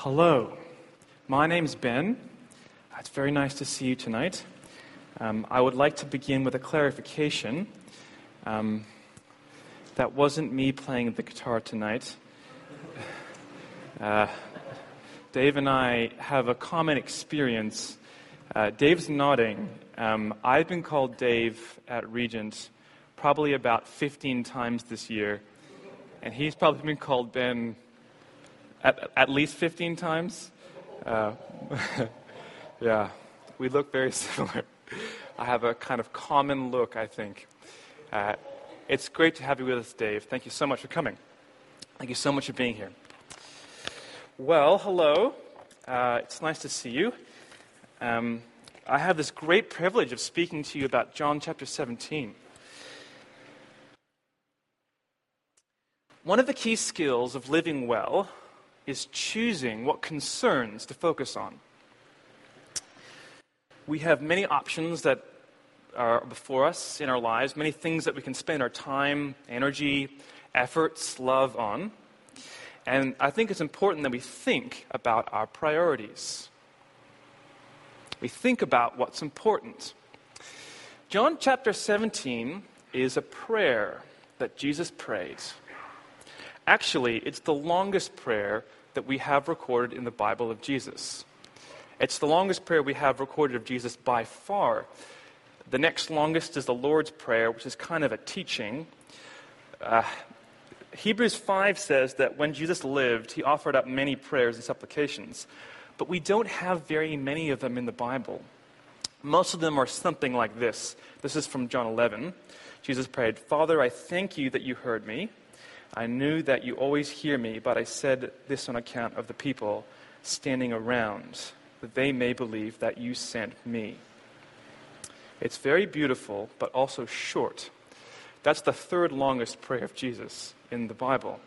Hello, my name's Ben. It's very nice to see you tonight. Um, I would like to begin with a clarification. Um, that wasn't me playing the guitar tonight. Uh, Dave and I have a common experience. Uh, Dave's nodding. Um, I've been called Dave at Regent probably about 15 times this year, and he's probably been called Ben at, at least 15 times. Uh, yeah, we look very similar. I have a kind of common look, I think. Uh, it's great to have you with us, Dave. Thank you so much for coming. Thank you so much for being here. Well, hello. Uh, it's nice to see you. Um, I have this great privilege of speaking to you about John chapter 17. One of the key skills of living well is choosing what concerns to focus on. We have many options that are before us in our lives, many things that we can spend our time, energy, efforts, love on. And I think it's important that we think about our priorities. We think about what's important. John chapter 17 is a prayer that Jesus prayed. Actually, it's the longest prayer that we have recorded in the Bible of Jesus. It's the longest prayer we have recorded of Jesus by far. The next longest is the Lord's Prayer, which is kind of a teaching. Uh, Hebrews 5 says that when Jesus lived, he offered up many prayers and supplications, but we don't have very many of them in the Bible. Most of them are something like this. This is from John 11. Jesus prayed, Father, I thank you that you heard me. I knew that you always hear me, but I said this on account of the people standing around, that they may believe that you sent me. It's very beautiful, but also short. That's the third longest prayer of Jesus in the Bible.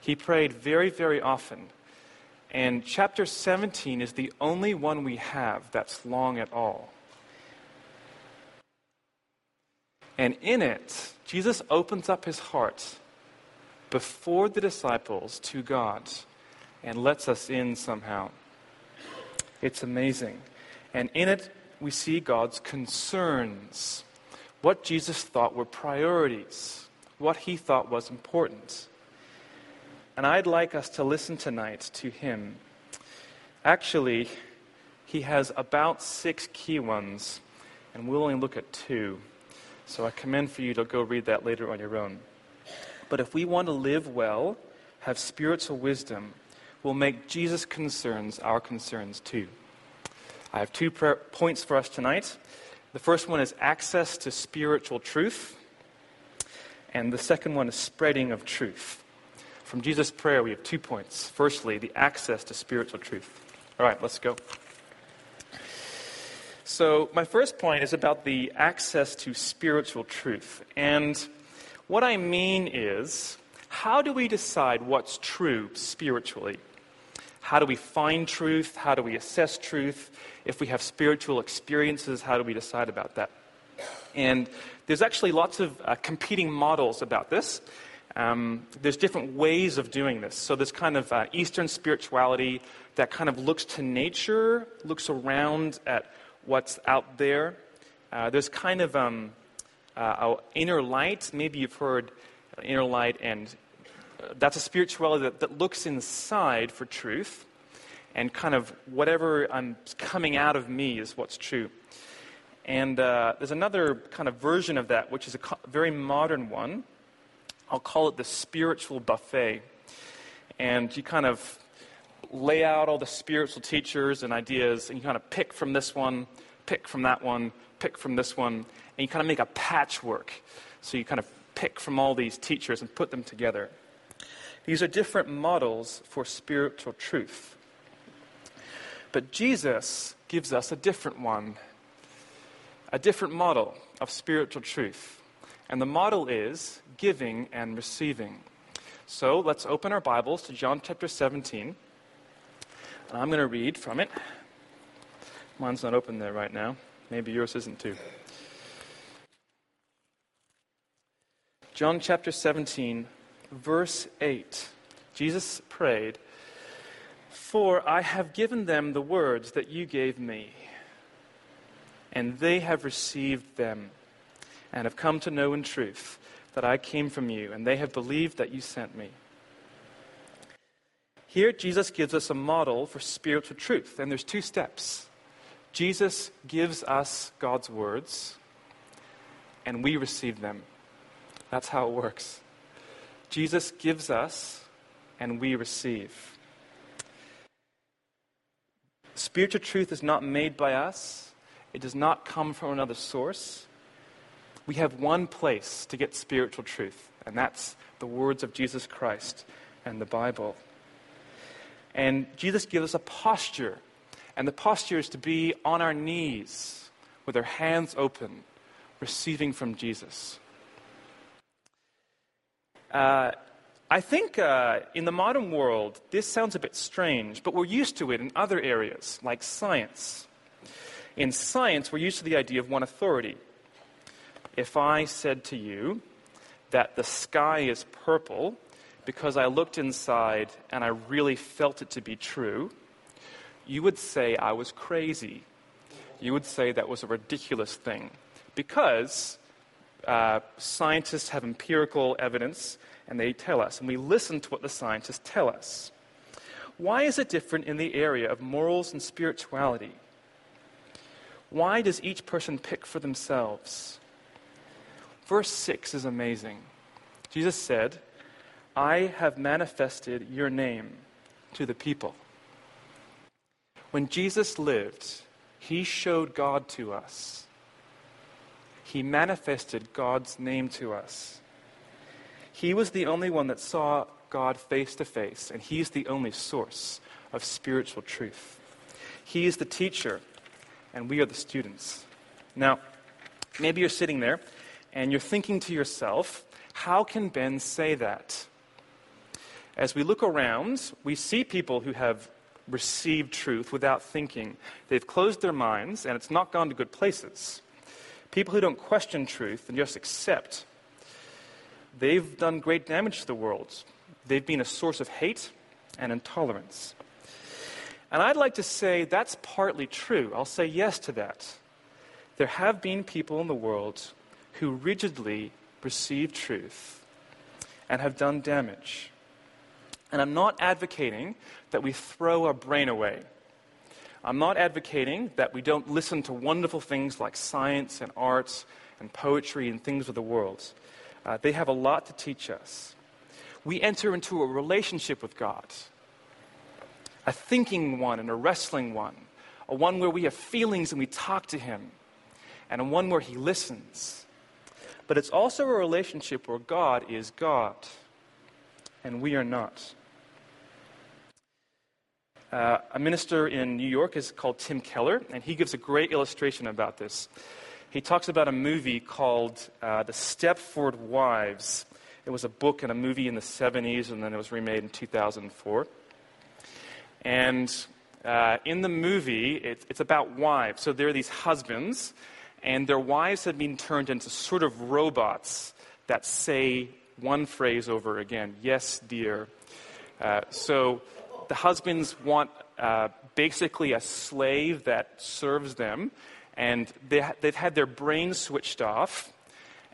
He prayed very, very often. And chapter 17 is the only one we have that's long at all. And in it, Jesus opens up his heart before the disciples to God and lets us in somehow. It's amazing. And in it, we see God's concerns, what Jesus thought were priorities, what he thought was important. And I'd like us to listen tonight to him. Actually, he has about six key ones, and we'll only look at two. So I commend for you to go read that later on your own. But if we want to live well, have spiritual wisdom, we'll make Jesus' concerns our concerns too. I have two points for us tonight. The first one is access to spiritual truth, and the second one is spreading of truth. From Jesus' prayer, we have two points. Firstly, the access to spiritual truth. All right, let's go. So, my first point is about the access to spiritual truth. And what I mean is, how do we decide what's true spiritually? How do we find truth? How do we assess truth? If we have spiritual experiences, how do we decide about that? And there's actually lots of uh, competing models about this. Um, there's different ways of doing this. So there's kind of uh, Eastern spirituality that kind of looks to nature, looks around at what's out there. Uh, there's kind of um, uh, inner light. Maybe you've heard inner light, and uh, that's a spirituality that, that looks inside for truth, and kind of whatever I'm coming out of me is what's true. And uh, there's another kind of version of that, which is a co- very modern one. I'll call it the spiritual buffet. And you kind of lay out all the spiritual teachers and ideas, and you kind of pick from this one, pick from that one, pick from this one, and you kind of make a patchwork. So you kind of pick from all these teachers and put them together. These are different models for spiritual truth. But Jesus gives us a different one, a different model of spiritual truth. And the model is giving and receiving. So let's open our Bibles to John chapter 17. And I'm going to read from it. Mine's not open there right now. Maybe yours isn't too. John chapter 17, verse 8. Jesus prayed, For I have given them the words that you gave me, and they have received them, and have come to know in truth that I came from you, and they have believed that you sent me. Here, Jesus gives us a model for spiritual truth, and there's two steps. Jesus gives us God's words, and we receive them. That's how it works. Jesus gives us, and we receive. Spiritual truth is not made by us, it does not come from another source. We have one place to get spiritual truth, and that's the words of Jesus Christ and the Bible. And Jesus gives us a posture. And the posture is to be on our knees with our hands open, receiving from Jesus. Uh, I think uh, in the modern world, this sounds a bit strange, but we're used to it in other areas, like science. In science, we're used to the idea of one authority. If I said to you that the sky is purple, because I looked inside and I really felt it to be true, you would say I was crazy. You would say that was a ridiculous thing. Because uh, scientists have empirical evidence and they tell us, and we listen to what the scientists tell us. Why is it different in the area of morals and spirituality? Why does each person pick for themselves? Verse 6 is amazing. Jesus said, I have manifested your name to the people. When Jesus lived, he showed God to us. He manifested God's name to us. He was the only one that saw God face to face, and He's the only source of spiritual truth. He is the teacher, and we are the students. Now, maybe you're sitting there and you're thinking to yourself, how can Ben say that? As we look around, we see people who have received truth without thinking. They've closed their minds, and it's not gone to good places. People who don't question truth and just accept. They've done great damage to the world. They've been a source of hate and intolerance. And I'd like to say that's partly true. I'll say yes to that. There have been people in the world who rigidly receive truth and have done damage. And I'm not advocating that we throw our brain away. I'm not advocating that we don't listen to wonderful things like science and arts and poetry and things of the world. Uh, they have a lot to teach us. We enter into a relationship with God, a thinking one and a wrestling one, a one where we have feelings and we talk to Him, and a one where He listens. But it's also a relationship where God is God and we are not. Uh, a minister in New York is called Tim Keller, and he gives a great illustration about this. He talks about a movie called uh, The Stepford Wives. It was a book and a movie in the 70s, and then it was remade in 2004. And uh, in the movie, it, it's about wives. So there are these husbands, and their wives have been turned into sort of robots that say one phrase over again yes, dear. Uh, so the husbands want uh, basically a slave that serves them, and they, they've had their brains switched off,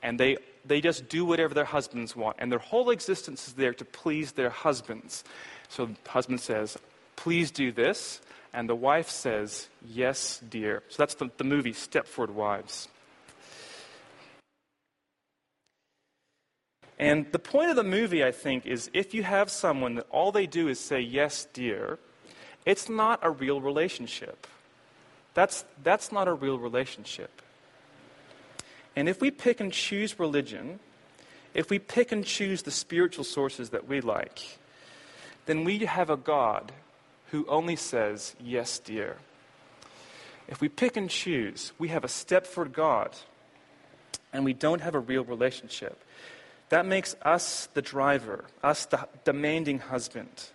and they, they just do whatever their husbands want. And their whole existence is there to please their husbands. So the husband says, Please do this. And the wife says, Yes, dear. So that's the, the movie Stepford Wives. And the point of the movie, I think, is if you have someone that all they do is say, Yes, dear, it's not a real relationship. That's, that's not a real relationship. And if we pick and choose religion, if we pick and choose the spiritual sources that we like, then we have a God who only says, Yes, dear. If we pick and choose, we have a Stepford God, and we don't have a real relationship. That makes us the driver, us the demanding husband.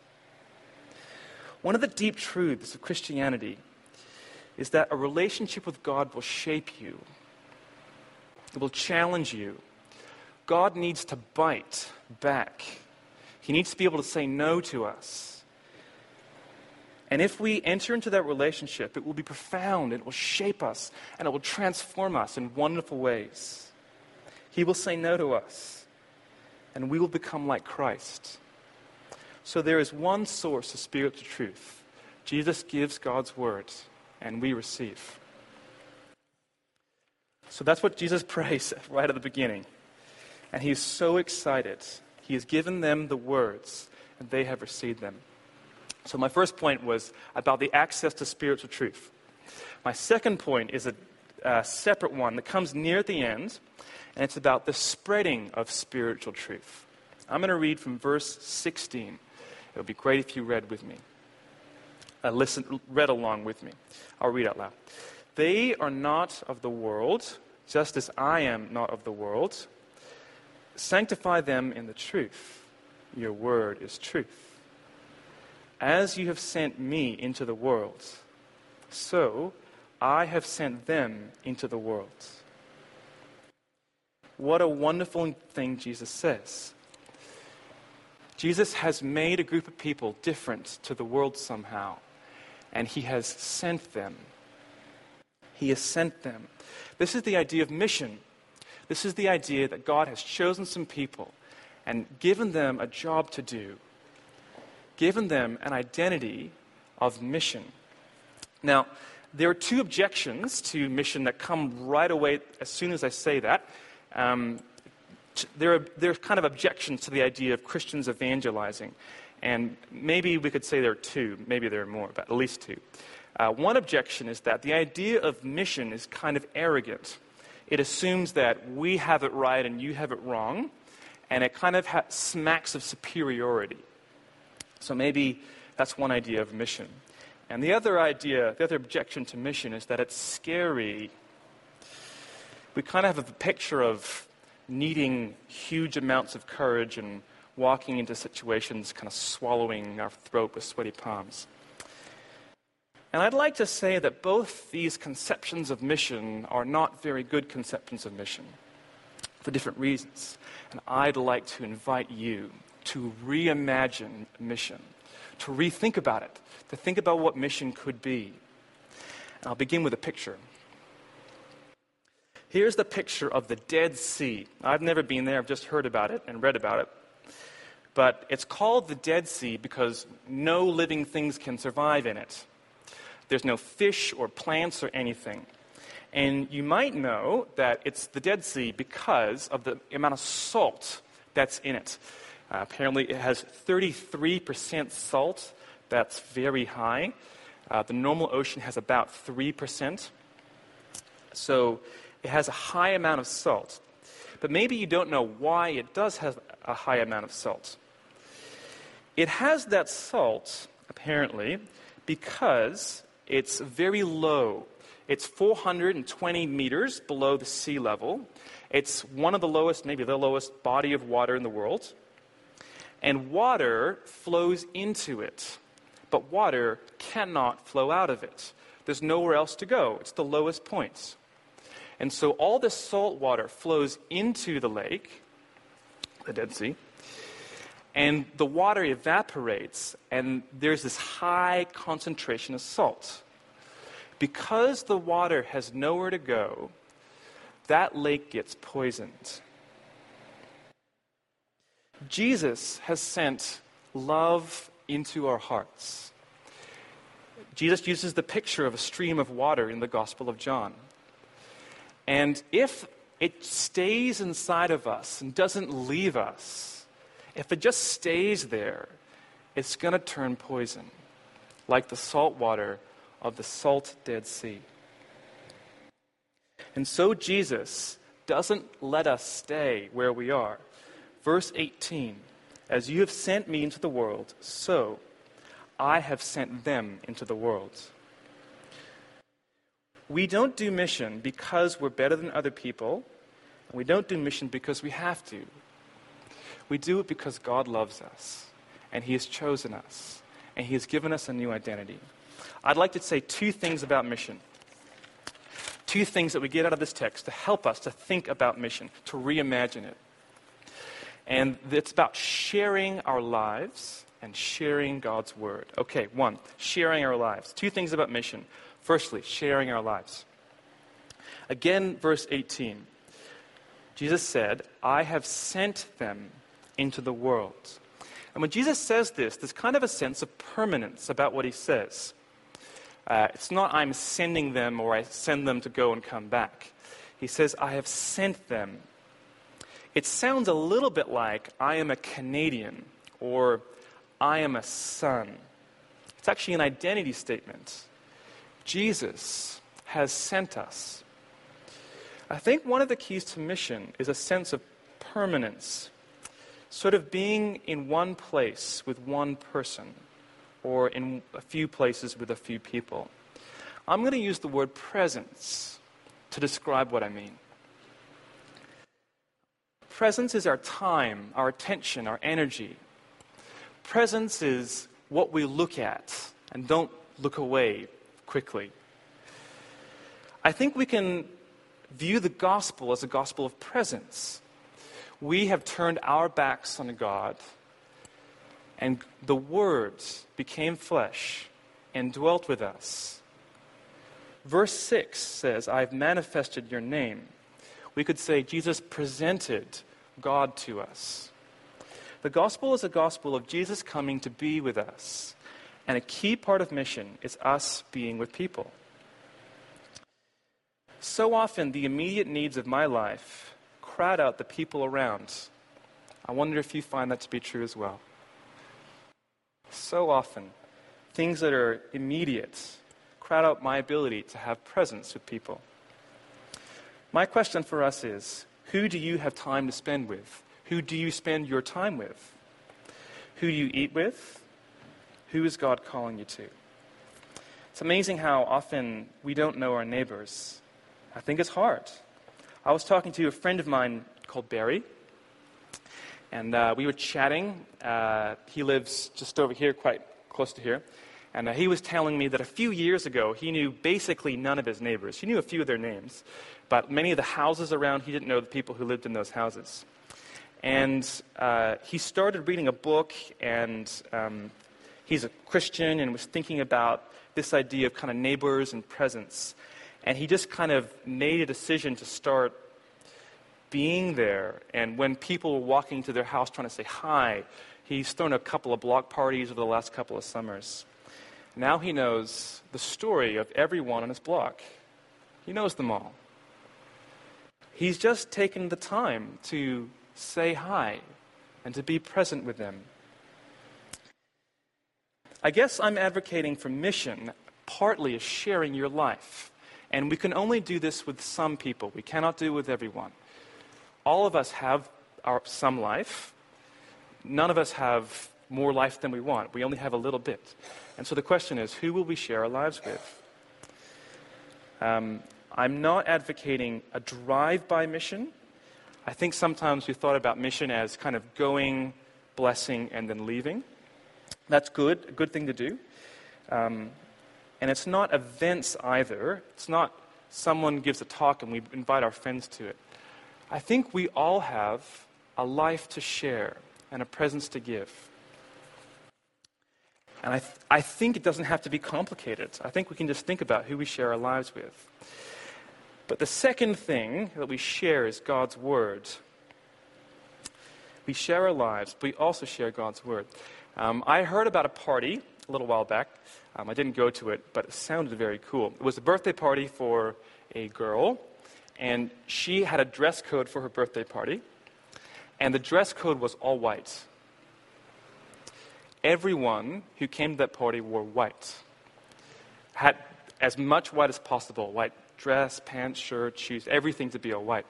One of the deep truths of Christianity is that a relationship with God will shape you, it will challenge you. God needs to bite back, He needs to be able to say no to us. And if we enter into that relationship, it will be profound, it will shape us, and it will transform us in wonderful ways. He will say no to us, and we will become like Christ. So there is one source of spiritual truth. Jesus gives God's word, and we receive. So that's what Jesus prays right at the beginning. And he is so excited. He has given them the words, and they have received them. So, my first point was about the access to spiritual truth. My second point is a, a separate one that comes near the end, and it's about the spreading of spiritual truth. I'm going to read from verse 16. It would be great if you read with me. Uh, listen, read along with me. I'll read out loud. They are not of the world, just as I am not of the world. Sanctify them in the truth. Your word is truth. As you have sent me into the world, so I have sent them into the world. What a wonderful thing Jesus says. Jesus has made a group of people different to the world somehow, and he has sent them. He has sent them. This is the idea of mission. This is the idea that God has chosen some people and given them a job to do given them an identity of mission. Now, there are two objections to mission that come right away as soon as I say that. Um, there, are, there are kind of objections to the idea of Christians evangelizing. And maybe we could say there are two, maybe there are more, but at least two. Uh, one objection is that the idea of mission is kind of arrogant. It assumes that we have it right and you have it wrong, and it kind of ha- smacks of superiority. So maybe that's one idea of mission. And the other idea, the other objection to mission is that it's scary. We kind of have a picture of needing huge amounts of courage and walking into situations kind of swallowing our throat with sweaty palms. And I'd like to say that both these conceptions of mission are not very good conceptions of mission for different reasons. And I'd like to invite you to reimagine mission, to rethink about it, to think about what mission could be. And I'll begin with a picture. Here's the picture of the Dead Sea. I've never been there, I've just heard about it and read about it. But it's called the Dead Sea because no living things can survive in it. There's no fish or plants or anything. And you might know that it's the Dead Sea because of the amount of salt that's in it. Uh, apparently, it has 33% salt. That's very high. Uh, the normal ocean has about 3%. So it has a high amount of salt. But maybe you don't know why it does have a high amount of salt. It has that salt, apparently, because it's very low. It's 420 meters below the sea level. It's one of the lowest, maybe the lowest body of water in the world and water flows into it. But water cannot flow out of it. There's nowhere else to go, it's the lowest point. And so all this salt water flows into the lake, the Dead Sea, and the water evaporates, and there's this high concentration of salt. Because the water has nowhere to go, that lake gets poisoned. Jesus has sent love into our hearts. Jesus uses the picture of a stream of water in the Gospel of John. And if it stays inside of us and doesn't leave us, if it just stays there, it's going to turn poison, like the salt water of the salt Dead Sea. And so Jesus doesn't let us stay where we are. Verse 18 As you have sent me into the world, so I have sent them into the world. We don't do mission because we're better than other people. We don't do mission because we have to. We do it because God loves us, and He has chosen us, and He has given us a new identity. I'd like to say two things about mission. Two things that we get out of this text to help us to think about mission, to reimagine it. And it's about sharing our lives and sharing God's word. Okay, one, sharing our lives. Two things about mission. Firstly, sharing our lives. Again, verse 18. Jesus said, I have sent them into the world. And when Jesus says this, there's kind of a sense of permanence about what he says. Uh, it's not I'm sending them or I send them to go and come back. He says, I have sent them. It sounds a little bit like I am a Canadian or I am a son. It's actually an identity statement. Jesus has sent us. I think one of the keys to mission is a sense of permanence, sort of being in one place with one person or in a few places with a few people. I'm going to use the word presence to describe what I mean. Presence is our time, our attention, our energy. Presence is what we look at and don't look away quickly. I think we can view the gospel as a gospel of presence. We have turned our backs on God and the Word became flesh and dwelt with us. Verse 6 says, I've manifested your name. We could say Jesus presented God to us. The gospel is a gospel of Jesus coming to be with us. And a key part of mission is us being with people. So often, the immediate needs of my life crowd out the people around. I wonder if you find that to be true as well. So often, things that are immediate crowd out my ability to have presence with people. My question for us is who do you have time to spend with? Who do you spend your time with? Who do you eat with? Who is God calling you to? It's amazing how often we don't know our neighbors. I think it's hard. I was talking to a friend of mine called Barry, and uh, we were chatting. Uh, he lives just over here, quite close to here. And uh, he was telling me that a few years ago, he knew basically none of his neighbors. He knew a few of their names, but many of the houses around, he didn't know the people who lived in those houses. And uh, he started reading a book, and um, he's a Christian and was thinking about this idea of kind of neighbors and presence. And he just kind of made a decision to start being there. And when people were walking to their house trying to say hi, he's thrown a couple of block parties over the last couple of summers. Now he knows the story of everyone on his block. He knows them all. He's just taken the time to say hi and to be present with them. I guess I'm advocating for mission partly as sharing your life. And we can only do this with some people. We cannot do it with everyone all of us have our, some life. None of us have more life than we want. We only have a little bit. And so the question is who will we share our lives with? Um, I'm not advocating a drive by mission. I think sometimes we thought about mission as kind of going, blessing, and then leaving. That's good, a good thing to do. Um, and it's not events either. It's not someone gives a talk and we invite our friends to it. I think we all have a life to share and a presence to give. And I, th- I think it doesn't have to be complicated. I think we can just think about who we share our lives with. But the second thing that we share is God's Word. We share our lives, but we also share God's Word. Um, I heard about a party a little while back. Um, I didn't go to it, but it sounded very cool. It was a birthday party for a girl and she had a dress code for her birthday party, and the dress code was all white. Everyone who came to that party wore white, had as much white as possible white dress, pants, shirt, shoes, everything to be all white.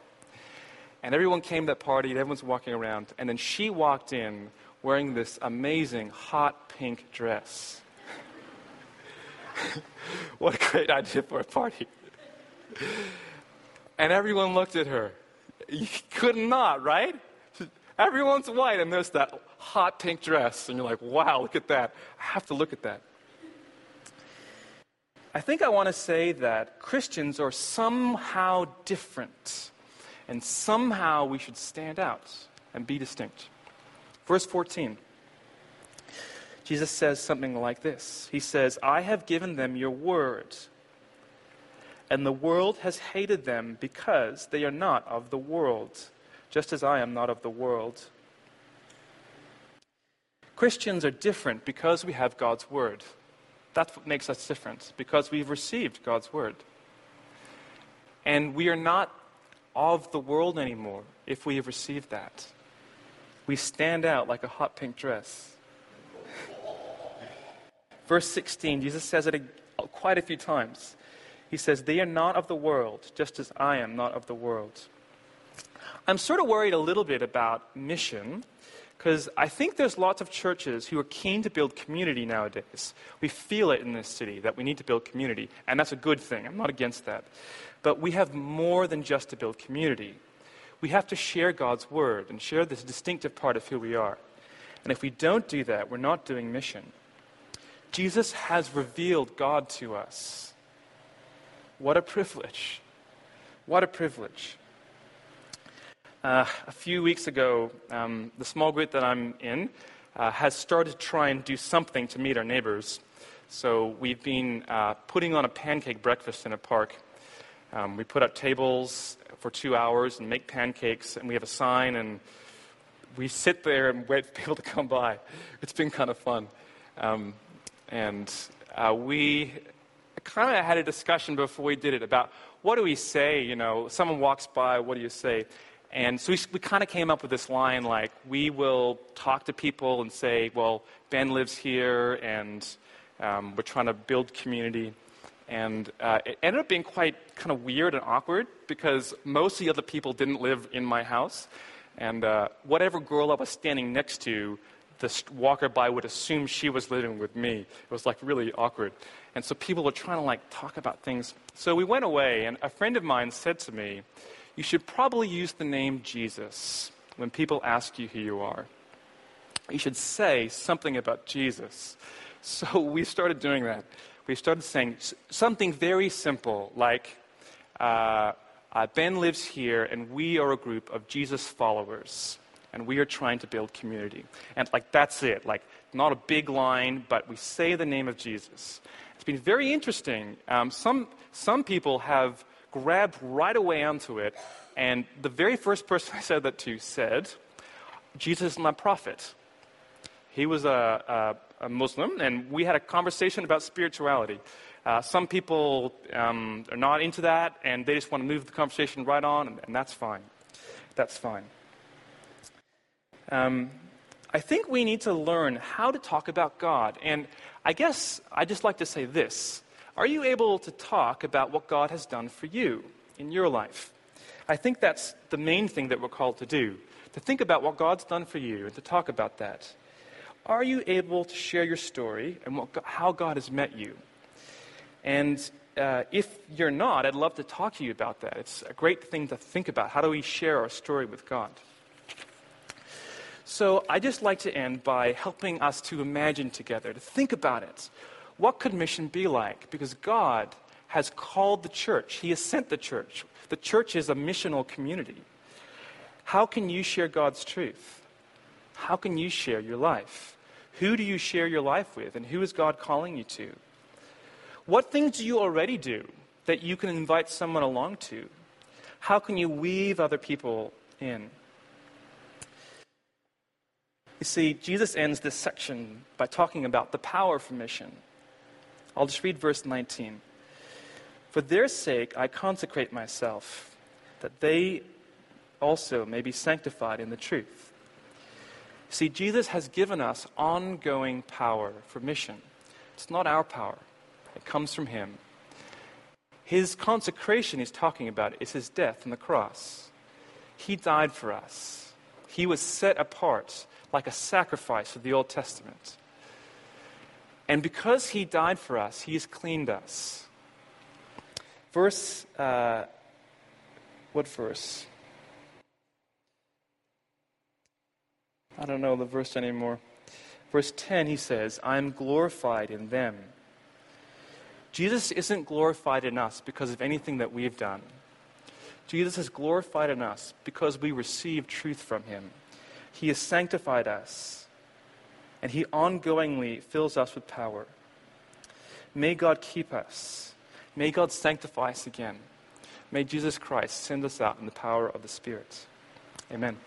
And everyone came to that party, everyone's walking around, and then she walked in wearing this amazing hot pink dress. what a great idea for a party. And everyone looked at her. You could not, right? Everyone's white, and there's that hot pink dress. And you're like, wow, look at that. I have to look at that. I think I want to say that Christians are somehow different, and somehow we should stand out and be distinct. Verse 14 Jesus says something like this He says, I have given them your word, and the world has hated them because they are not of the world, just as I am not of the world. Christians are different because we have God's word. That's what makes us different, because we've received God's word. And we are not of the world anymore if we have received that. We stand out like a hot pink dress. Verse 16, Jesus says it quite a few times. He says, They are not of the world, just as I am not of the world. I'm sort of worried a little bit about mission because I think there's lots of churches who are keen to build community nowadays. We feel it in this city that we need to build community, and that's a good thing. I'm not against that. But we have more than just to build community. We have to share God's word and share this distinctive part of who we are. And if we don't do that, we're not doing mission. Jesus has revealed God to us. What a privilege! What a privilege. Uh, a few weeks ago, um, the small group that I'm in uh, has started to try and do something to meet our neighbors. So we've been uh, putting on a pancake breakfast in a park. Um, we put up tables for two hours and make pancakes, and we have a sign, and we sit there and wait for people to come by. It's been kind of fun. Um, and uh, we kind of had a discussion before we did it about what do we say? You know, someone walks by, what do you say? And so we, we kind of came up with this line like, we will talk to people and say, well, Ben lives here, and um, we're trying to build community. And uh, it ended up being quite kind of weird and awkward because most of the other people didn't live in my house. And uh, whatever girl I was standing next to, the walker by would assume she was living with me. It was like really awkward. And so people were trying to like talk about things. So we went away, and a friend of mine said to me, you should probably use the name Jesus when people ask you who you are. You should say something about Jesus. So we started doing that. We started saying something very simple like, uh, uh, Ben lives here, and we are a group of Jesus followers, and we are trying to build community. And like, that's it. Like, not a big line, but we say the name of Jesus. It's been very interesting. Um, some, some people have grabbed right away onto it. And the very first person I said that to said, Jesus is my prophet. He was a, a, a Muslim, and we had a conversation about spirituality. Uh, some people um, are not into that, and they just want to move the conversation right on, and, and that's fine. That's fine. Um, I think we need to learn how to talk about God. And I guess I just like to say this are you able to talk about what God has done for you in your life? I think that's the main thing that we're called to do to think about what God's done for you and to talk about that. Are you able to share your story and what, how God has met you? And uh, if you're not, I'd love to talk to you about that. It's a great thing to think about. How do we share our story with God? So I just like to end by helping us to imagine together, to think about it what could mission be like? Because God has called the church, He has sent the church. The church is a missional community. How can you share God's truth? How can you share your life? Who do you share your life with, and who is God calling you to? What things do you already do that you can invite someone along to? How can you weave other people in? You see, Jesus ends this section by talking about the power for mission. I'll just read verse 19. For their sake I consecrate myself, that they also may be sanctified in the truth. See, Jesus has given us ongoing power for mission. It's not our power, it comes from Him. His consecration he's talking about is his death on the cross. He died for us. He was set apart like a sacrifice of the Old Testament. And because he died for us, he has cleaned us. Verse, uh, what verse? I don't know the verse anymore. Verse 10, he says, I'm glorified in them. Jesus isn't glorified in us because of anything that we've done. Jesus is glorified in us because we receive truth from him. He has sanctified us and He ongoingly fills us with power. May God keep us. May God sanctify us again. May Jesus Christ send us out in the power of the Spirit. Amen.